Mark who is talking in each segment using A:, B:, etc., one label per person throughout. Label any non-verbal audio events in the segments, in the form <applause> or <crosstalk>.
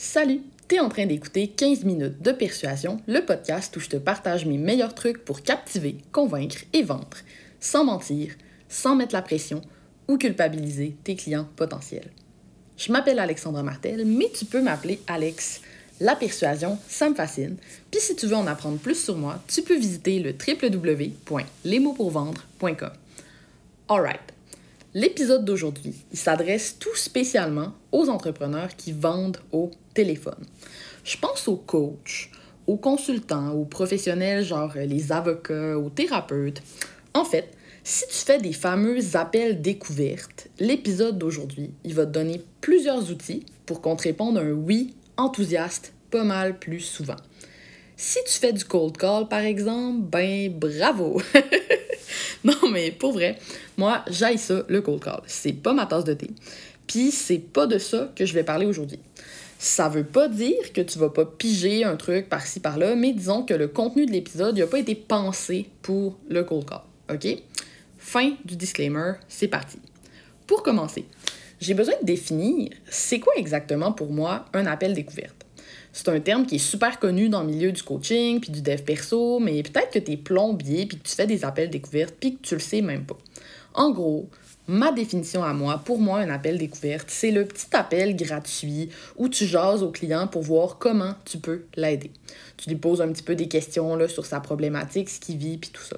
A: Salut! T'es en train d'écouter 15 minutes de persuasion, le podcast où je te partage mes meilleurs trucs pour captiver, convaincre et vendre, sans mentir, sans mettre la pression ou culpabiliser tes clients potentiels. Je m'appelle Alexandra Martel, mais tu peux m'appeler Alex. La persuasion, ça me fascine. Puis si tu veux en apprendre plus sur moi, tu peux visiter le www.lesmotspourvendre.com. Alright, L'épisode d'aujourd'hui, il s'adresse tout spécialement aux entrepreneurs qui vendent au téléphone. Je pense aux coachs, aux consultants, aux professionnels genre les avocats, aux thérapeutes. En fait, si tu fais des fameux appels découvertes, l'épisode d'aujourd'hui, il va te donner plusieurs outils pour qu'on te réponde un oui enthousiaste pas mal plus souvent. Si tu fais du cold call, par exemple, ben bravo! <laughs> <laughs> non, mais pour vrai, moi, j'aille ça, le cold call. C'est pas ma tasse de thé. Puis c'est pas de ça que je vais parler aujourd'hui. Ça veut pas dire que tu vas pas piger un truc par-ci par-là, mais disons que le contenu de l'épisode n'a pas été pensé pour le cold call. OK? Fin du disclaimer, c'est parti. Pour commencer, j'ai besoin de définir c'est quoi exactement pour moi un appel découverte. C'est un terme qui est super connu dans le milieu du coaching puis du dev perso, mais peut-être que tu es plombier puis que tu fais des appels découvertes puis que tu le sais même pas. En gros, ma définition à moi, pour moi, un appel découverte, c'est le petit appel gratuit où tu jases au client pour voir comment tu peux l'aider. Tu lui poses un petit peu des questions sur sa problématique, ce qu'il vit, puis tout ça.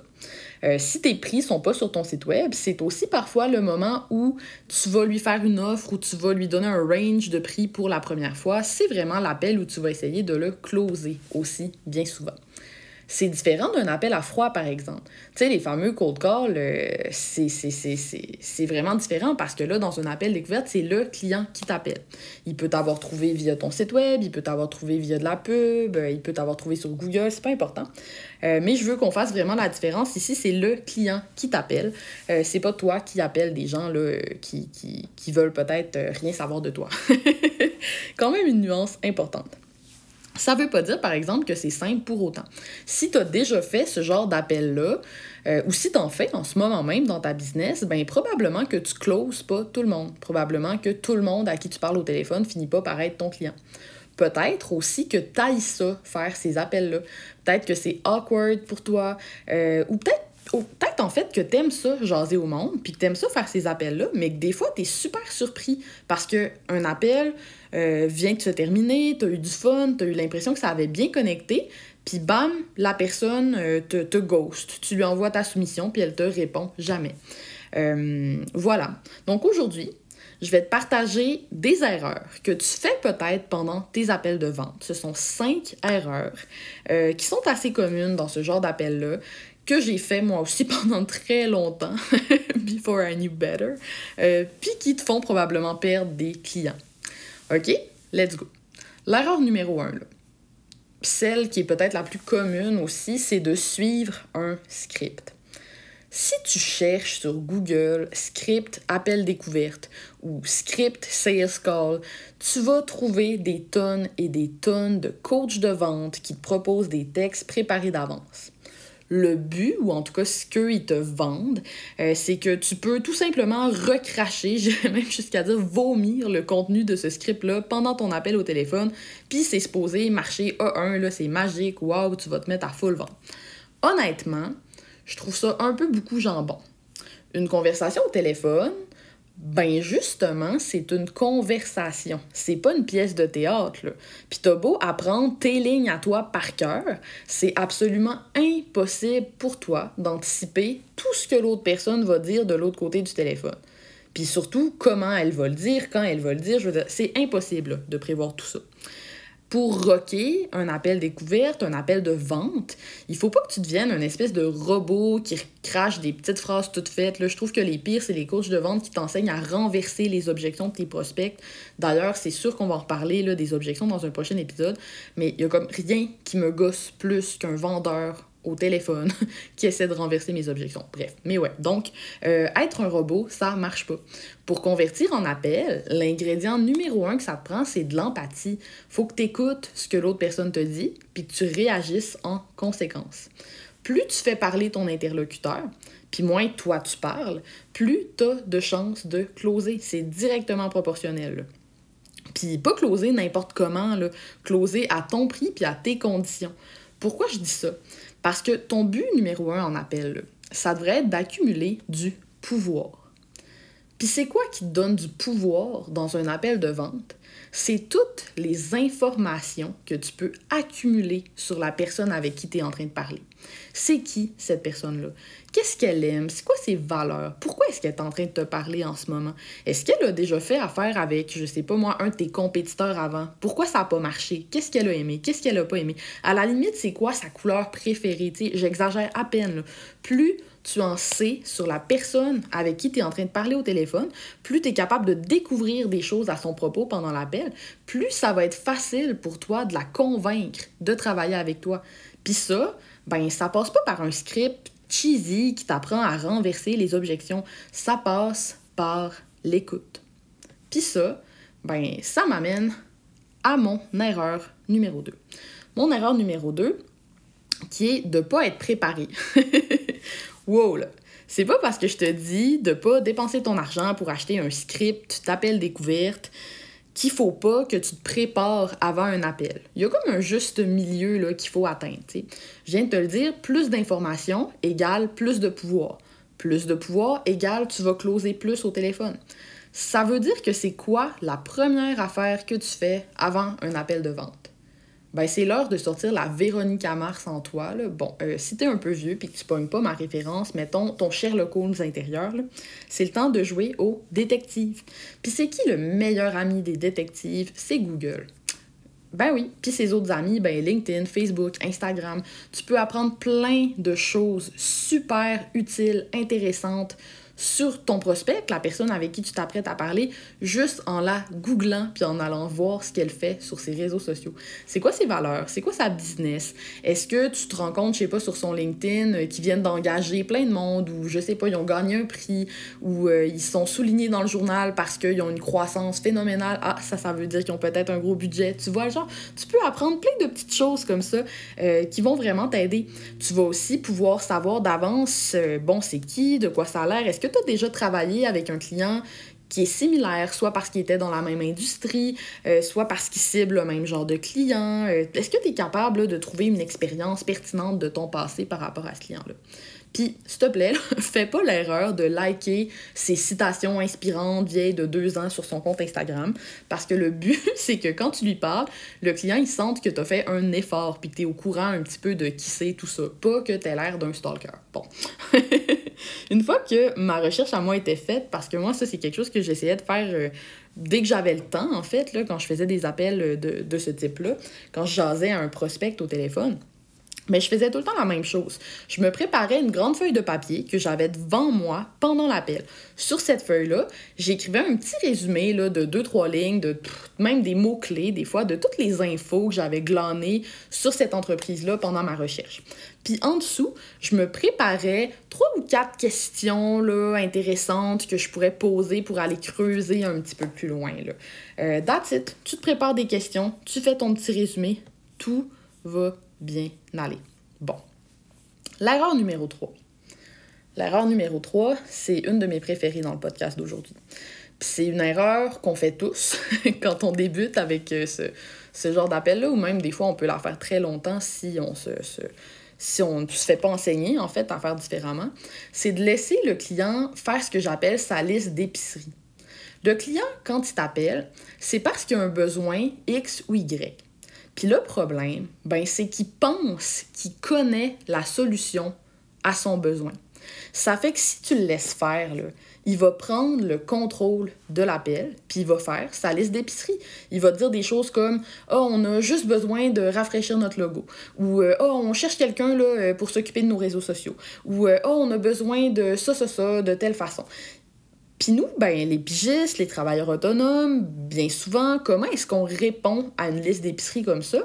A: Euh, si tes prix sont pas sur ton site web, c'est aussi parfois le moment où tu vas lui faire une offre ou tu vas lui donner un range de prix pour la première fois. C'est vraiment l'appel où tu vas essayer de le closer aussi bien souvent. C'est différent d'un appel à froid, par exemple. Tu sais, les fameux cold calls, euh, c'est vraiment différent parce que là, dans un appel découverte, c'est le client qui t'appelle. Il peut t'avoir trouvé via ton site web, il peut t'avoir trouvé via de la pub, euh, il peut t'avoir trouvé sur Google, c'est pas important. Euh, mais je veux qu'on fasse vraiment la différence. Ici, c'est le client qui t'appelle. c'est pas toi qui appelle des gens là, qui, qui, qui veulent peut-être rien savoir de toi. <laughs> Quand même une nuance importante. Ça veut pas dire, par exemple, que c'est simple pour autant. Si tu as déjà fait ce genre d'appel-là, euh, ou si tu en fais en ce moment même dans ta business, ben probablement que tu closes pas tout le monde. Probablement que tout le monde à qui tu parles au téléphone finit pas par être ton client. Peut-être aussi que tu ailles ça, faire ces appels-là. Peut-être que c'est awkward pour toi, euh, ou peut-être peut-être en fait que t'aimes ça jaser au monde, puis que t'aimes ça faire ces appels-là, mais que des fois t'es super surpris parce que un appel euh, vient de se terminer, t'as eu du fun, t'as eu l'impression que ça avait bien connecté, puis bam, la personne euh, te, ghost. Tu lui envoies ta soumission, puis elle te répond jamais. Euh, voilà. Donc aujourd'hui, je vais te partager des erreurs que tu fais peut-être pendant tes appels de vente. Ce sont cinq erreurs qui sont assez communes dans ce genre d'appel-là, que j'ai fait moi aussi <laughs> pendant très longtemps, <laughs> before I knew better, puis qui te font probablement perdre des clients. OK? Let's go. L'erreur numéro un, celle qui est peut-être la plus commune aussi, c'est de suivre un script. Si tu cherches sur Google script appel découverte ou script sales call, tu vas trouver des tonnes et des tonnes de coachs de vente qui te proposent des textes préparés d'avance le but, ou en tout cas ce qu'ils te vendent, euh, c'est que tu peux tout simplement recracher, <laughs> même jusqu'à dire vomir le contenu de ce script-là pendant ton appel au téléphone, puis c'est supposé marcher A1, là, c'est magique, waouh, tu vas te mettre à full vent. Honnêtement, je trouve ça un peu beaucoup jambon. Une conversation au téléphone, ben justement, c'est une conversation. C'est pas une pièce de théâtre. Là. Puis t'as beau apprendre tes lignes à toi par cœur, c'est absolument impossible pour toi d'anticiper tout ce que l'autre personne va dire de l'autre côté du téléphone. Puis surtout, comment elle va le dire, quand elle va le dire, je veux dire, c'est impossible de prévoir tout ça pour rocker un appel découverte, un appel de vente, il faut pas que tu deviennes un espèce de robot qui crache des petites phrases toutes faites. Là, je trouve que les pires, c'est les coachs de vente qui t'enseignent à renverser les objections de tes prospects. D'ailleurs, c'est sûr qu'on va en reparler là, des objections dans un prochain épisode, mais il y a comme rien qui me gosse plus qu'un vendeur au téléphone <laughs> qui essaie de renverser mes objections. Bref, mais ouais. Donc, euh, être un robot, ça marche pas. Pour convertir en appel, l'ingrédient numéro un que ça te prend, c'est de l'empathie. Faut que tu écoutes ce que l'autre personne te dit, puis que tu réagisses en conséquence. Plus tu fais parler ton interlocuteur, puis moins toi tu parles, plus tu as de chances de closer. C'est directement proportionnel. Puis pas closer n'importe comment, closer à ton prix puis à tes conditions. Pourquoi je dis ça? Parce que ton but numéro un en appel, ça devrait être d'accumuler du pouvoir. Puis c'est quoi qui te donne du pouvoir dans un appel de vente? c'est toutes les informations que tu peux accumuler sur la personne avec qui tu es en train de parler. C'est qui cette personne-là? Qu'est-ce qu'elle aime? C'est quoi ses valeurs? Pourquoi est-ce qu'elle est en train de te parler en ce moment? Est-ce qu'elle a déjà fait affaire avec, je sais pas moi, un de tes compétiteurs avant? Pourquoi ça n'a pas marché? Qu'est-ce qu'elle a aimé? Qu'est-ce qu'elle a pas aimé? À la limite, c'est quoi sa couleur préférée? J'exagère à peine. Plus tu en sais sur la personne avec qui tu es en train de parler au téléphone, plus tu es capable de découvrir des choses à son propos pendant l'appel, plus ça va être facile pour toi de la convaincre de travailler avec toi. Puis ça, ben ça passe pas par un script cheesy qui t'apprend à renverser les objections, ça passe par l'écoute. Puis ça, ben ça m'amène à mon erreur numéro 2. Mon erreur numéro 2, qui est de pas être préparé. <laughs> wow, là. C'est pas parce que je te dis de pas dépenser ton argent pour acheter un script, t'appelles découverte, qu'il faut pas que tu te prépares avant un appel. Il y a comme un juste milieu qu'il faut atteindre. Je viens de te le dire, plus d'informations égale plus de pouvoir. Plus de pouvoir égale tu vas closer plus au téléphone. Ça veut dire que c'est quoi la première affaire que tu fais avant un appel de vente? Ben c'est l'heure de sortir la Véronique Mars en toi. Bon, euh, si t'es un peu vieux puis que tu pognes pas ma référence, mettons ton Sherlock Holmes intérieur, c'est le temps de jouer au détective. Puis c'est qui le meilleur ami des détectives? C'est Google. Ben oui, puis ses autres amis, ben LinkedIn, Facebook, Instagram. Tu peux apprendre plein de choses super utiles, intéressantes sur ton prospect, la personne avec qui tu t'apprêtes à parler, juste en la googlant puis en allant voir ce qu'elle fait sur ses réseaux sociaux. C'est quoi ses valeurs? C'est quoi sa business? Est-ce que tu te rends compte, je sais pas, sur son LinkedIn, euh, qu'ils viennent d'engager plein de monde ou je sais pas, ils ont gagné un prix ou euh, ils sont soulignés dans le journal parce qu'ils ont une croissance phénoménale? Ah, ça, ça veut dire qu'ils ont peut-être un gros budget. Tu vois, genre, tu peux apprendre plein de petites choses comme ça euh, qui vont vraiment t'aider. Tu vas aussi pouvoir savoir d'avance, bon, c'est qui, de quoi ça a l'air, est-ce que tu as déjà travaillé avec un client qui est similaire, soit parce qu'il était dans la même industrie, euh, soit parce qu'il cible le même genre de client. Euh, est-ce que tu es capable de trouver une expérience pertinente de ton passé par rapport à ce client-là? Puis, s'il te plaît, <laughs> fais pas l'erreur de liker ces citations inspirantes vieilles de deux ans sur son compte Instagram, parce que le but, <laughs> c'est que quand tu lui parles, le client, il sente que tu as fait un effort, puis que tu es au courant un petit peu de qui c'est, tout ça. Pas que tu l'air d'un stalker. Bon. <laughs> Une fois que ma recherche à moi était faite, parce que moi, ça, c'est quelque chose que j'essayais de faire euh, dès que j'avais le temps, en fait, là, quand je faisais des appels de, de ce type-là, quand je jasais à un prospect au téléphone mais je faisais tout le temps la même chose. Je me préparais une grande feuille de papier que j'avais devant moi pendant l'appel. Sur cette feuille-là, j'écrivais un petit résumé là, de deux, trois lignes, de même des mots-clés, des fois, de toutes les infos que j'avais glanées sur cette entreprise-là pendant ma recherche. Puis en dessous, je me préparais trois ou quatre questions là, intéressantes que je pourrais poser pour aller creuser un petit peu plus loin. Là. Euh, it. Tu te prépares des questions, tu fais ton petit résumé, tout va bien aller. Bon. L'erreur numéro 3. L'erreur numéro 3, c'est une de mes préférées dans le podcast d'aujourd'hui. C'est une erreur qu'on fait tous <laughs> quand on débute avec euh, ce, genre d'appel-là, ou même des fois on peut la faire très longtemps si on se, si on ne se fait pas enseigner, en fait, à faire différemment, c'est de laisser le client faire ce que j'appelle sa liste d'épicerie. Le client, quand il t'appelle, c'est parce qu'il a un besoin X ou Y. Puis le problème, ben, c'est qu'il pense qu'il connaît la solution à son besoin. Ça fait que si tu le laisses faire, là, il va prendre le contrôle de l'appel, puis il va faire sa liste d'épicerie. Il va dire des choses comme Ah, oh, on a juste besoin de rafraîchir notre logo. Ou Ah, on cherche quelqu'un là, pour s'occuper de nos réseaux sociaux. Ou Ah, oh, on a besoin de ça, ça, ça, de telle façon. Puis nous, ben, les pigistes, les travailleurs autonomes, bien souvent, comment est-ce qu'on répond à une liste d'épicerie comme ça?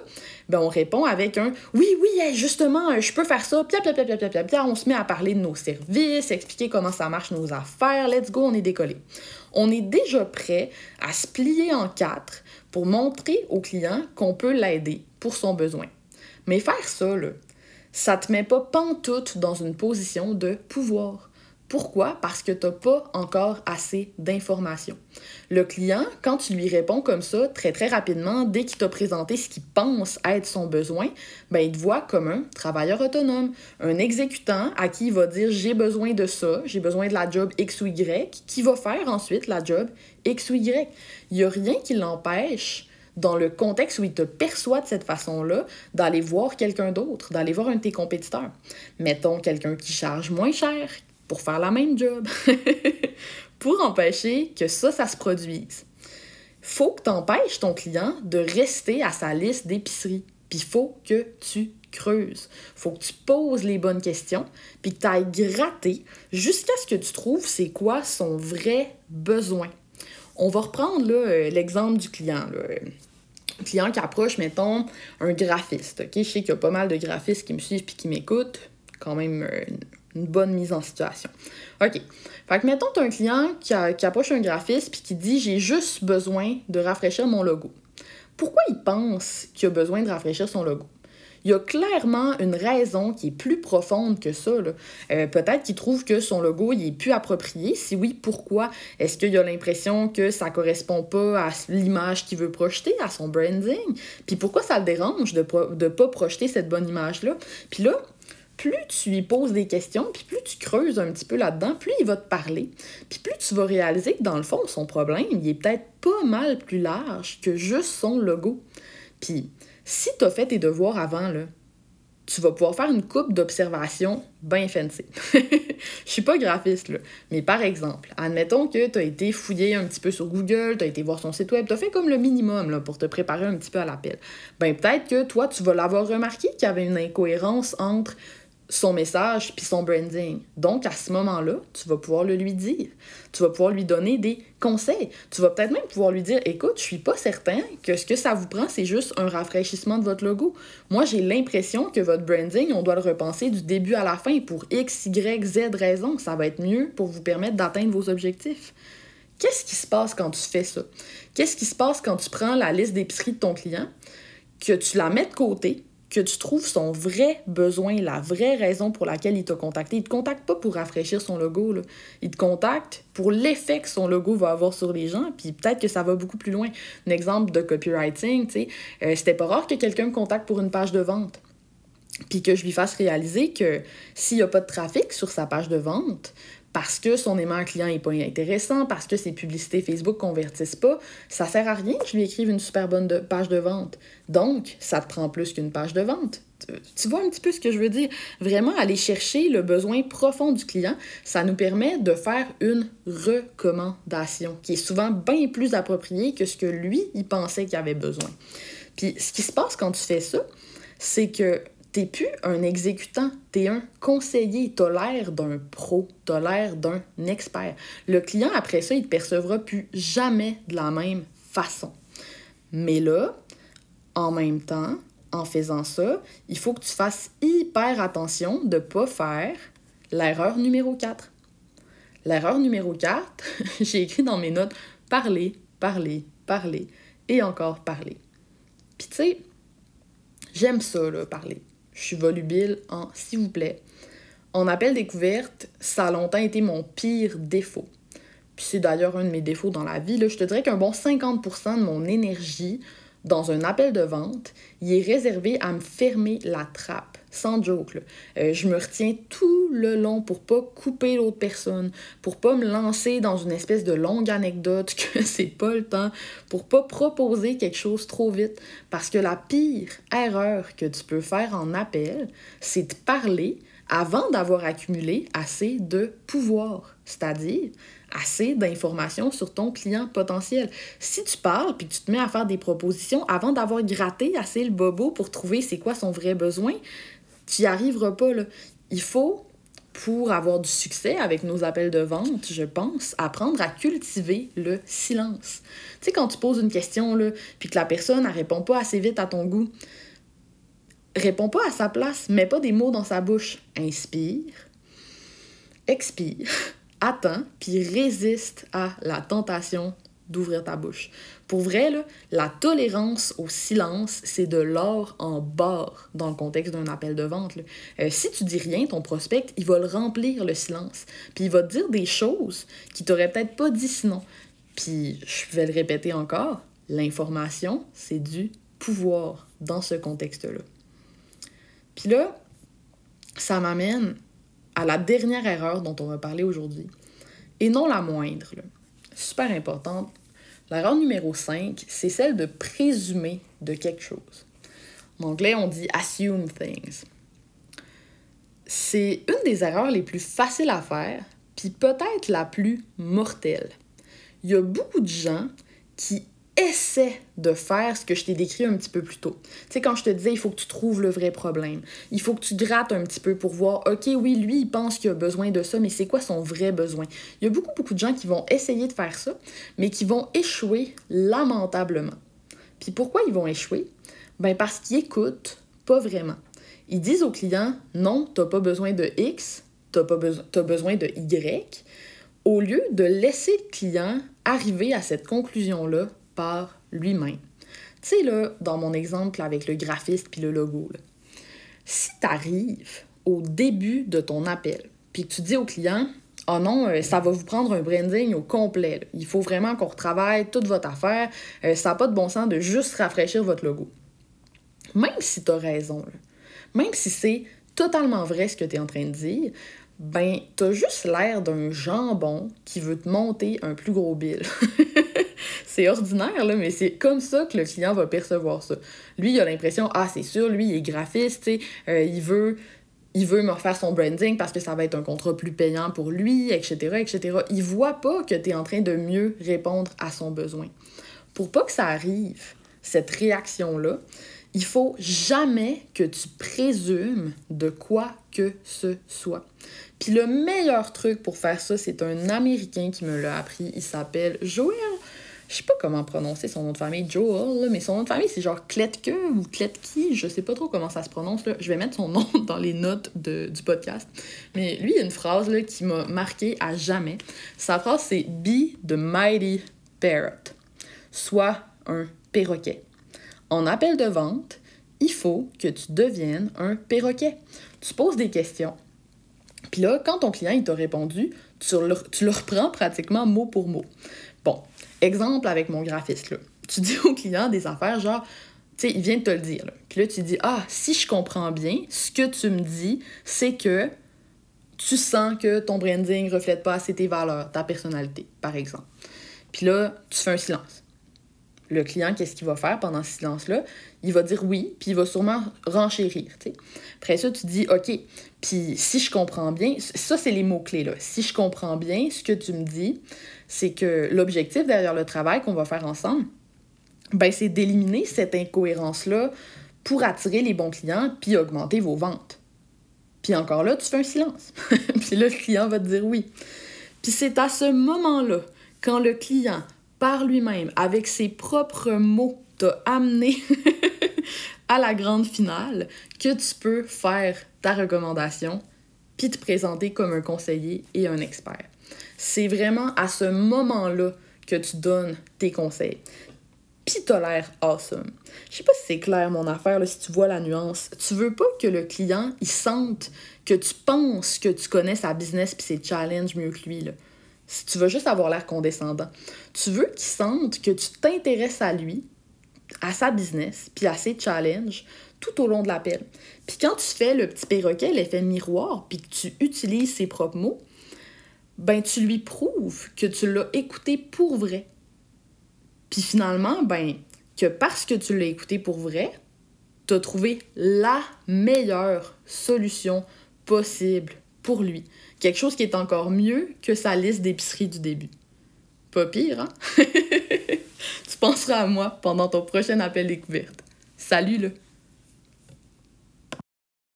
A: Ben, on répond avec un oui, oui, justement, je peux faire ça, pia, pia, pia, pia, pia, on se met à parler de nos services, expliquer comment ça marche nos affaires, let's go, on est décollé. On est déjà prêt à se plier en quatre pour montrer au client qu'on peut l'aider pour son besoin. Mais faire ça, là, ça te met pas pantoute dans une position de pouvoir Pourquoi? Parce que tu n'as pas encore assez d'informations. Le client, quand tu lui réponds comme ça, très très rapidement, dès qu'il t'a présenté ce qu'il pense être son besoin, ben, il te voit comme un travailleur autonome, un exécutant à qui il va dire j'ai besoin de ça, j'ai besoin de la job X ou Y, qui va faire ensuite la job X ou Y. Il n'y a rien qui l'empêche dans le contexte où il te perçoit de cette façon-là, d'aller voir quelqu'un d'autre, d'aller voir un de tes compétiteurs. Mettons quelqu'un qui charge moins cher pour faire la même job, <laughs> pour empêcher que ça, ça se produise. Faut que tu empêches ton client de rester à sa liste d'épicerie. Puis faut que tu creuses. faut que tu poses les bonnes questions, puis que tu ailles gratter jusqu'à ce que tu trouves c'est quoi son vrai besoin. On va reprendre euh, l'exemple du client. Là client qui approche, mettons, un graphiste. Je sais qu'il y a pas mal de graphistes qui me suivent puis qui m'écoutent. Quand même euh, une, bonne mise en situation. OK. Fait que, mettons, as un client qui, approche un graphiste puis qui dit J'ai juste besoin de rafraîchir mon logo. Pourquoi il pense qu'il a besoin de rafraîchir son logo? il y a clairement une raison qui est plus profonde que ça. Euh, peut-être qu'il trouve que son logo il est plus approprié. Si oui, pourquoi? Est-ce qu'il a l'impression que ça correspond pas à l'image qu'il veut projeter, à son branding? Puis pourquoi ça le dérange de ne pas projeter cette bonne image-là? Puis là, plus tu lui poses des questions, puis plus tu creuses un petit peu là-dedans, plus il va te parler. Puis plus tu vas réaliser que dans le fond, son problème, il est peut-être pas mal plus large que juste son logo. Puis si tu as fait tes devoirs avant, là, tu vas pouvoir faire une coupe d'observation bien fancy. <laughs> Je suis pas graphiste, là, mais par exemple, admettons que tu as été fouillé un petit peu sur Google, tu as été voir son site web, tu as fait comme le minimum pour te préparer un petit peu à l'appel. Ben peut-être que toi, tu vas l'avoir remarqué qu'il y avait une incohérence entre son message puis son branding. Donc, à ce moment-là, tu vas pouvoir le lui dire. Tu vas pouvoir lui donner des conseils. Tu vas peut-être même pouvoir lui dire Écoute, je suis pas certain que ce que ça vous prend, c'est juste un rafraîchissement de votre logo. Moi, j'ai l'impression que votre branding, on doit le repenser du début à la fin pour X, Y, Z raisons. Ça va être mieux pour vous permettre d'atteindre vos objectifs. Qu'est-ce qui se passe quand tu fais ça? Qu'est-ce qui se passe quand tu prends la liste d'épicerie de ton client, que tu la mets de côté, que tu trouves son vrai besoin, la vraie raison pour laquelle il t'a contacté. Il te contacte pas pour rafraîchir son logo, il te contacte pour l'effet que son logo va avoir sur les gens, puis peut-être que ça va beaucoup plus loin. Un exemple de copywriting, tu sais, euh, c'était pas rare que quelqu'un me contacte pour une page de vente, puis que je lui fasse réaliser que s'il n'y a pas de trafic sur sa page de vente, parce que son aimant client n'est pas intéressant, parce que ses publicités Facebook convertissent pas, ça sert à rien que je lui écrive une super bonne page de vente. Donc, ça te prend plus qu'une page de vente. Tu vois un petit peu ce que je veux dire? Vraiment aller chercher le besoin profond du client, ça nous permet de faire une recommandation qui est souvent bien plus appropriée que ce que lui, il pensait qu'il avait besoin. Puis, ce qui se passe quand tu fais ça, c'est que t'es plus un exécutant, t'es un conseiller, t'as l'air d'un pro, t'as l'air d'un expert. Le client, après ça, il te percevra plus jamais de la même façon. Mais là, en même temps, en faisant ça, il faut que tu fasses hyper attention de ne pas faire l'erreur numéro 4. L'erreur numéro 4, <laughs> j'ai écrit dans mes notes parler, parler, parler et encore parler. Puis tu sais, j'aime ça, là, parler je suis volubile en s'il vous plaît. En appel découverte, ça a longtemps été mon pire défaut. Puis c'est d'ailleurs un de mes défauts dans la vie. Je te dirais qu'un bon 50% de mon énergie dans un appel de vente, il est réservé à me fermer la trappe. Sans joke. Euh, je me retiens tout le long pour pas couper l'autre personne, pour pas me lancer dans une espèce de longue anecdote <laughs> que c'est pas le temps, pour pas proposer quelque chose trop vite. Parce que la pire erreur que tu peux faire en appel, c'est de parler avant d'avoir accumulé assez de pouvoir. C'est-à-dire, assez d'informations sur ton client potentiel. Si tu parles puis tu te mets à faire des propositions avant d'avoir gratté assez le bobo pour trouver c'est quoi son vrai besoin, tu n'y arriveras pas. Il faut, pour avoir du succès avec nos appels de vente, je pense, apprendre à cultiver le silence. Tu sais, quand tu poses une question, là, puis que la personne ne répond pas assez vite à ton goût, réponds pas à sa place, mets pas des mots dans sa bouche. Inspire, expire, <laughs> attends, puis résiste à la tentation d'ouvrir ta bouche. Pour vrai, là, la tolérance au silence, c'est de l'or en barre dans le contexte d'un appel de vente. Euh, si tu dis rien, ton prospect, il va le remplir le silence. Puis il va te dire des choses qu'il t'aurait peut-être pas dit sinon. Puis je vais le répéter encore, l'information, c'est du pouvoir dans ce contexte-là. Puis là, ça m'amène à la dernière erreur dont on va parler aujourd'hui, et non la moindre, super importante. L'erreur numéro 5, c'est celle de présumer de quelque chose. En anglais, on dit assume things. C'est une des erreurs les plus faciles à faire, puis peut-être la plus mortelle. Il y a beaucoup de gens qui essaie de faire ce que je t'ai décrit un petit peu plus tôt. Tu sais, quand je te disais, il faut que tu trouves le vrai problème. Il faut que tu grattes un petit peu pour voir, OK, oui, lui, il pense qu'il a besoin de ça, mais c'est quoi son vrai besoin? Il y a beaucoup, beaucoup de gens qui vont essayer de faire ça, mais qui vont échouer lamentablement. Puis pourquoi ils vont échouer? Ben parce qu'ils écoutent pas vraiment. Ils disent au client, non, t'as pas besoin de X, t'as, pas as besoin de Y, au lieu de laisser le client arriver à cette conclusion-là par lui-même. Tu sais, là, dans mon exemple avec le graphiste puis le logo, si tu arrives au début de ton appel, puis que tu dis au client, oh non, euh, ça va vous prendre un branding au complet. Il faut vraiment qu'on retravaille toute votre affaire. Euh, ça n'a pas de bon sens de juste rafraîchir votre logo. Même si tu as raison, même si c'est totalement vrai ce que tu es en train de dire, ben, t'as juste l'air d'un jambon qui veut te monter un plus gros bill. <laughs> c'est ordinaire, là, mais c'est comme ça que le client va percevoir ça. Lui, il a l'impression, ah, c'est sûr, lui, il est graphiste, euh, il veut il veut me refaire son branding parce que ça va être un contrat plus payant pour lui, etc., etc. Il voit pas que tu es en train de mieux répondre à son besoin. Pour pas que ça arrive, cette réaction-là, il faut jamais que tu présumes de quoi que ce soit. Puis le meilleur truc pour faire ça, c'est un Américain qui me l'a appris. Il s'appelle Joel je sais pas comment prononcer son nom de famille, Joel, mais son nom de famille, c'est genre Kletke ou Kletki, je sais pas trop comment ça se prononce. Là. Je vais mettre son <laughs> nom dans les notes de, du podcast. Mais lui, il y a une phrase là, qui m'a marqué à jamais. Sa phrase, c'est Be the mighty parrot, soit un perroquet. En appel de vente, il faut que tu deviennes un perroquet. Tu poses des questions. Puis là, quand ton client il t'a répondu, tu le, reprends pratiquement mot pour mot. Bon, Exemple avec mon graphiste. Tu dis au client des affaires genre, tu sais, il vient de te le dire. Puis là, tu dis, ah, si je comprends bien, ce que tu me dis, c'est que tu sens que ton branding reflète pas assez tes valeurs, ta personnalité, par exemple. Puis là, tu fais un silence. Le client, qu'est-ce qu'il va faire pendant ce silence-là? Il va dire oui, puis il va sûrement renchérir. Après ça, tu dis OK. Puis si je comprends bien, ça, c'est les mots-clés. là. Si je comprends bien, ce que tu me dis, c'est que l'objectif derrière le travail qu'on va faire ensemble, ben, c'est d'éliminer cette incohérence-là pour attirer les bons clients puis augmenter vos ventes. Puis encore là, tu fais un silence. <laughs> puis là, le client va te dire oui. Puis c'est à ce moment-là, quand le client, par lui-même, avec ses propres mots, t'a amené <laughs> à la grande finale, que tu peux faire ta recommandation puis te présenter comme un conseiller et un expert. C'est vraiment à ce moment-là que tu donnes tes conseils. Puis t'as l'air awesome. Je sais pas si c'est clair mon affaire, là, si tu vois la nuance. Tu veux pas que le client, il sente que tu penses que tu connais sa business puis ses challenges mieux que lui, là. Si tu veux juste avoir l'air condescendant. Tu veux qu'il sente que tu t'intéresses à lui, à sa business, puis à ses challenges tout au long de l'appel. Puis quand tu fais le petit perroquet, l'effet miroir, puis que tu utilises ses propres mots, ben tu lui prouves que tu l'as écouté pour vrai. Puis finalement, ben que parce que tu l'as écouté pour vrai, tu as trouvé la meilleure solution possible pour lui. Quelque chose qui est encore mieux que sa liste d'épicerie du début. Pas pire, hein? <laughs> tu penseras à moi pendant ton prochain appel découverte. Salut là!